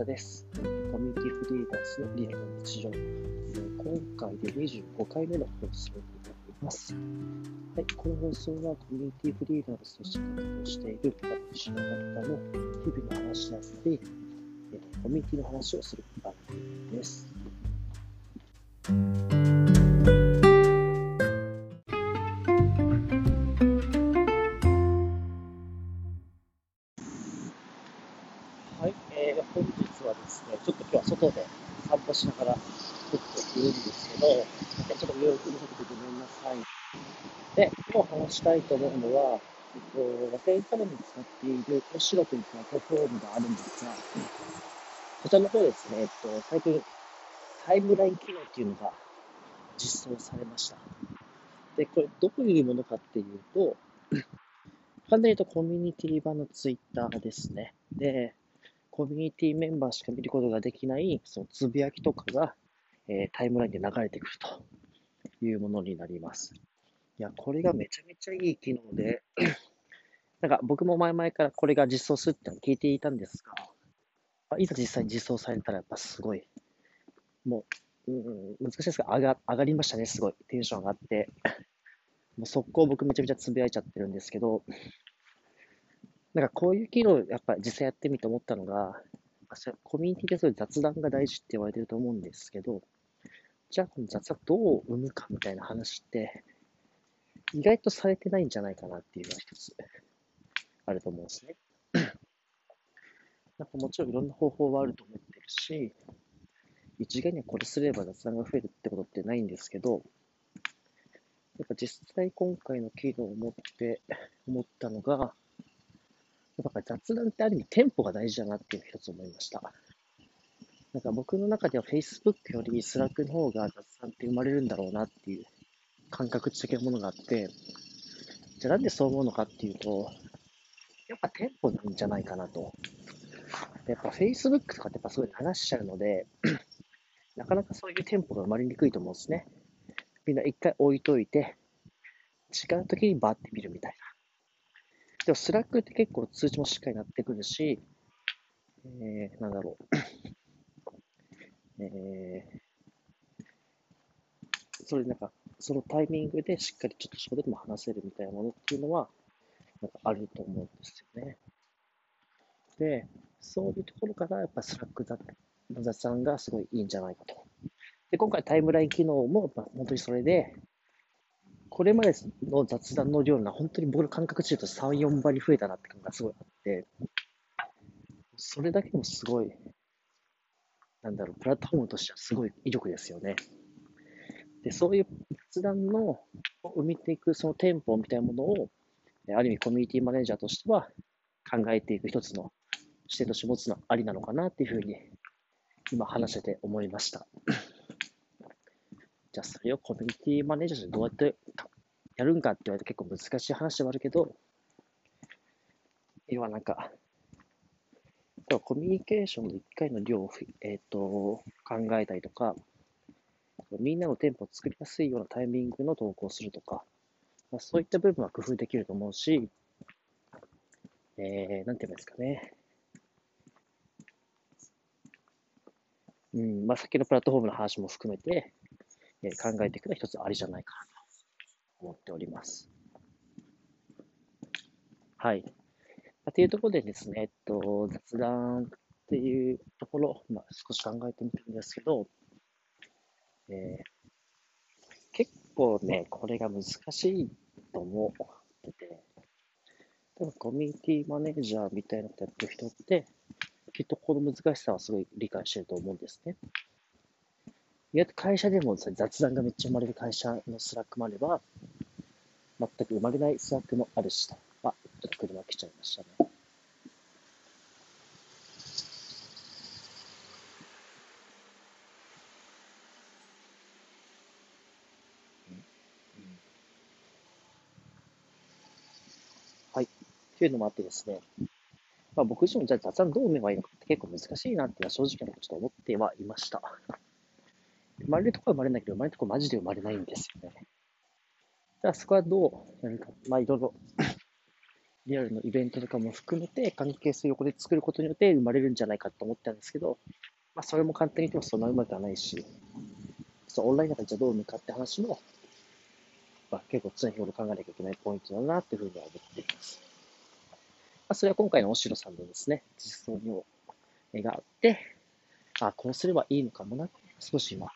方です。コミュニティフリーランスのリアルな日常。今回で25回目の放送になります。はい、この放送はコミュニティフリーランスとして活動している私の方の日々の話だったり、コミュニティの話をする番組です。歩しながら撮っているんですけど、ちょっと上をうるさくてごめんなさい。で、今日話したいと思うのは、えっと、和製カメに使っているコシロというプラットフォームがあるんですが、こちらの方ですね、えっと、最近、タイムライン機能っていうのが実装されました。で、これどういうものかっていうと、簡単に言うとコミュニティ版のツイッターですね。で、コミュニティメンバーしか見ることができない、そのつぶやきとかが、えー、タイムラインで流れてくるというものになります。いや、これがめちゃめちゃいい機能で、なんか僕も前々からこれが実装するっての聞いていたんですが、いざ実際に実装されたらやっぱすごい、もう、うん、難しいですが上が上がりましたね、すごい。テンション上がって。もう速攻僕めちゃめちゃつぶやいちゃってるんですけど、なんかこういう機能、やっぱ実際やってみて思ったのが、コミュニティでそういう雑談が大事って言われてると思うんですけど、じゃあこの雑談どう生むかみたいな話って、意外とされてないんじゃないかなっていうのが一つあると思うんですね。なんかもちろんいろんな方法はあると思ってるし、一概にはこれすれば雑談が増えるってことってないんですけど、やっぱ実際今回の機能を持って思ったのが、やっぱ雑談ってある意味テンポが大事だなっていうのを一つ思いました。なんか僕の中では Facebook より Slack の方が雑談って生まれるんだろうなっていう感覚的なものがあって、じゃあなんでそう思うのかっていうと、やっぱテンポなんじゃないかなと。やっぱ Facebook とかってやっぱすごい流しちゃうので、なかなかそういうテンポが生まれにくいと思うんですね。みんな一回置いといて、違う時にバーって見るみたいな。でも、 Slack って結構通知もしっかりなってくるし、えー、なんだろう。えー、それなんか、そのタイミングでしっかりちょっとそこでも話せるみたいなものっていうのは、なんかあると思うんですよね。で、そういうところから、やっぱ Slack の雑談がすごいいいんじゃないかと。で、今回タイムライン機能も、まあ、本当にそれで、これまでの雑談の量が本当に僕の感覚値と3、4倍に増えたなって感がすごいあって、それだけもすごい、なんだろう、プラットフォームとしてはすごい威力ですよね。で、そういう雑談の生みていくそのテンポみたいなものを、ある意味コミュニティマネージャーとしては考えていく一つの視点として持つのありなのかなっていうふうに今話してて思いました。じゃあそれをコミュニティマネージャーとしてどうやってやるんかって言われて結構難しい話ではあるけど、要はなんか、コミュニケーションの1回の量を、えーと、考えたりとか、みんなのテンポを作りやすいようなタイミングの投稿をするとか、まあ、そういった部分は工夫できると思うし、えー、なんて言うんですかね。うん、まあ、さっきのプラットフォームの話も含めて、えー、考えていくのは一つありじゃないかなと思っております。はい。というところでですね、えっと、雑談っていうところ、まあ、少し考えてみてるんですけど、えー、結構ね、これが難しいと思ってて、多分コミュニティマネージャーみたいなことやってる人って、きっとこの難しさはすごい理解してると思うんですね。意外と会社でもです、ね雑談がめっちゃ生まれる会社の Slack もあれば、全く生まれない Slack もあるし、あ、ちょっと車来ちゃいましたね。はい。というのもあってですね、まあ、僕自身もじゃあ雑談どう読めばいいのかって結構難しいなっていうのは正直なちょっと思ってはいました。生まれるとこは生まれないけど、生まれるとこマジで生まれないんですよね。じゃあそこはどうやるか、まあいろいろ リアルのイベントとかも含めて、関係性を横で作ることによって生まれるんじゃないかと思ったんですけど、まあ、それも簡単に言ってもそんなうまくはないし、そうオンラインだからじゃあどう向かって話も、まあ、結構常日頃考えなきゃいけないポイントだなっていうふうには思っています。まあ、それは今回のおしろさんのですね、実装にがあって、あ、こうすればいいのかもな、少し今、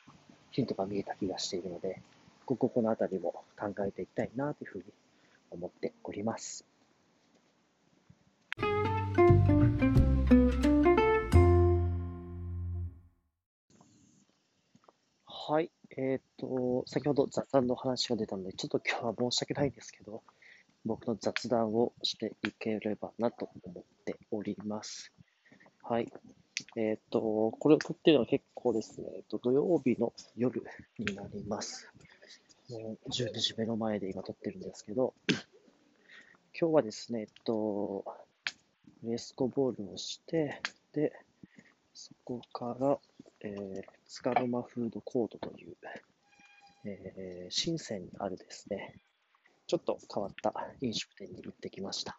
ヒントが見えた気がしているので、ここのあたりも考えていきたいなというふうに思っております。はい。えっ、ー、と、先ほど雑談の話が出たので、ちょっと今日は申し訳ないんですけど、僕の雑談をしていければなと思っております。はい。えっ、ー、と、これを撮っているのは結構ですね、えっと、土曜日の夜になります。もう12時目の前で今撮ってるんですけど、今日はですね、えっと、レスコボールをして、で、そこから、えー、つかの間フードコートという、えー、深センにあるですね、ちょっと変わった飲食店に行ってきました。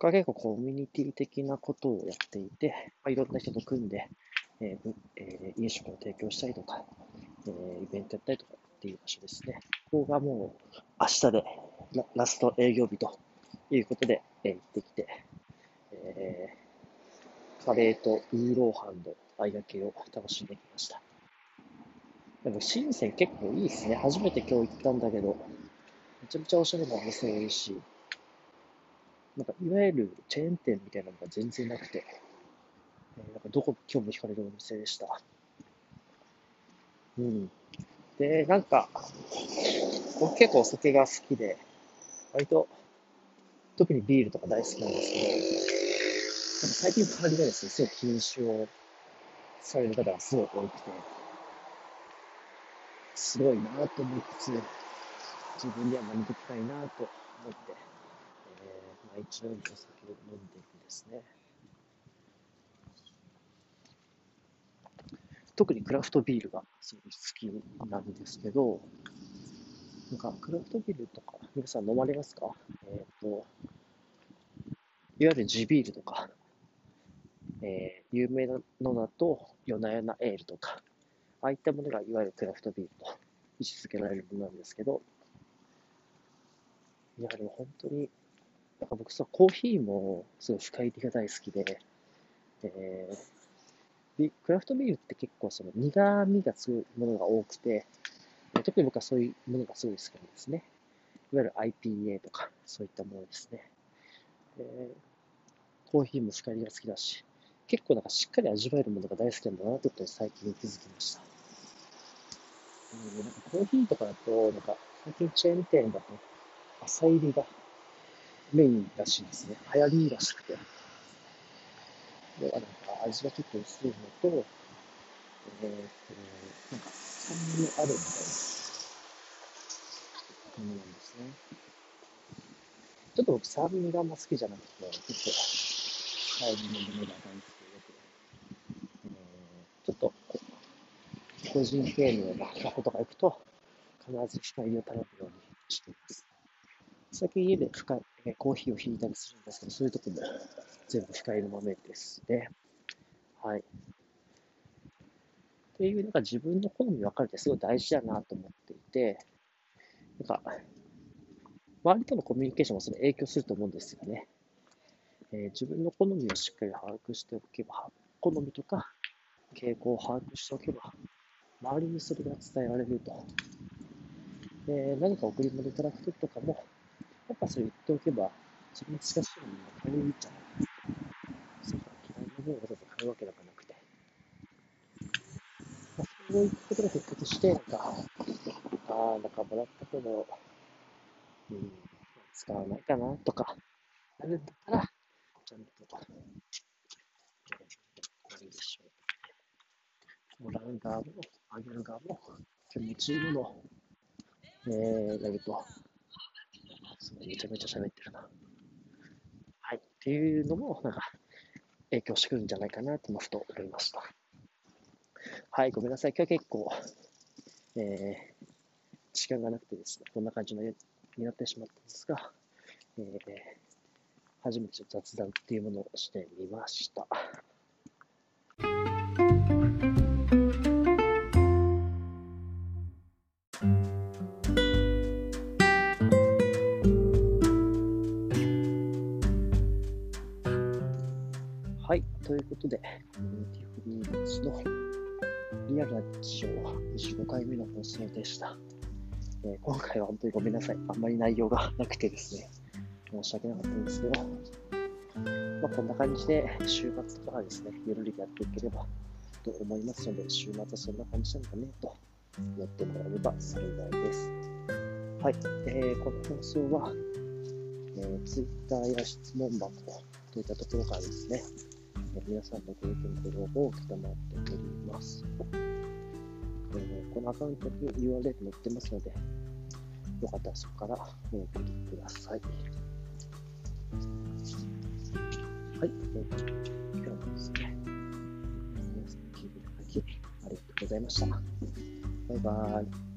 これは結構コミュニティ的なことをやっていて、まあ、いろんな人と組んで、えーえー、飲食を提供したりとか、えー、イベントやったりとかっていう場所ですね。ここがもう明日でラスト営業日ということで、えー、行ってきて、えー、カレーとウーローハンのあいがけを楽しんできました。でも深セン結構いいですね。初めて今日行ったんだけど、めちゃめちゃおしゃれなお店多いし、なんかいわゆるチェーン店みたいなのが全然なくて、えー、なんかどこ興味惹かれるお店でした。うん。で、なんか、僕結構お酒が好きで、割と、特にビールとか大好きなんですけど、なんか最近周りがですね、すごい禁酒をされる方がすごい多くて、すごいなぁと思いつつ、自分には学びたいなぁと思って、えー、毎日のお酒を飲んでいるんですね。特にクラフトビールがすごい好きなんですけど、なんかクラフトビールとか皆さん飲まれますか？えっ、ー、と、いわゆる地ビールとか、えー、有名なのだと、夜な夜なエールとか、ああいったものがいわゆるクラフトビールと位置づけられるものなんですけど、いや、でも本当に、なんか僕さ、コーヒーもすごい深入りが大好きで、えー、クラフトビールって結構その苦味が強いものが多くて、特に僕はそういうものがすごい好きなんですね。いわゆる IPA とか、そういったものですね。えー、コーヒーも深入りが好きだし、結構なんかしっかり味わえるものが大好きなんだなということに最近気づきました。うん、なんかコーヒーとかだと、なんか最近チェーン店だと浅入りがメインらしいですね。流行りらしくて。で、なんか味がちょっと薄いのと、えー、と、なんか酸味あるみたいなものなんですね。ちょっと僕酸味があんま好きじゃなくて、ちょっと、深入りのものが大好きちょっと、個人経営の箱とか行くと、必ず深入りを頼むようにしています。最近家で深い、えコーヒーを引いたりするんですけど、そういう時も全部深入り豆ですね。はい。っていう、なんか自分の好み分かるってすごい大事だなと思っていて、なんか、周りとのコミュニケーションもそれ影響すると思うんですよね。えー、自分の好みをしっかり把握しておけば、好みとか傾向を把握しておけば、周りにそれが伝えられると。で、何か贈り物いただくときとかも、やっぱそれ言っておけば、それに近しいものが買えるじゃない。から嫌いなものをわざ買うわけだかなくて。まあ、そういったことが結果として、なんか、ああ、なんかもらったけど、うん、使わないかなとか、なるんだったら、ちゃんと、えー、何でしょう。もらう側も、あげる側も、気持ちいいものを、えー、やると、めちゃめちゃ喋ってるな。はい。っていうのも、なんか、影響してくるんじゃないかなと、ふと思いました。はい、ごめんなさい。今日は結構、えー、時間がなくてですね、こんな感じのになってしまったんですが、えー、初めて雑談っていうものをしてみました。ということで、コミュニティフリーランスのリアルな日常25回目の放送でした。えー、今回は本当にごめんなさい。あんまり内容がなくてですね、申し訳なかったんですけど、まあ、こんな感じで週末とかですね、ゆるりやっていければと思いますので、週末はそんな感じなのかねと思ってもらえれば幸いです。はい、えー、この放送は、えー、Twitter や質問箱といったところからですね、皆さんのご意見、ご要望を承っております。え、このアカウントに URL 載ってますので、よかったらそこからお送りください。はい、えー、今日もですね、皆さん聞いていただきありがとうございました。バイバーイ。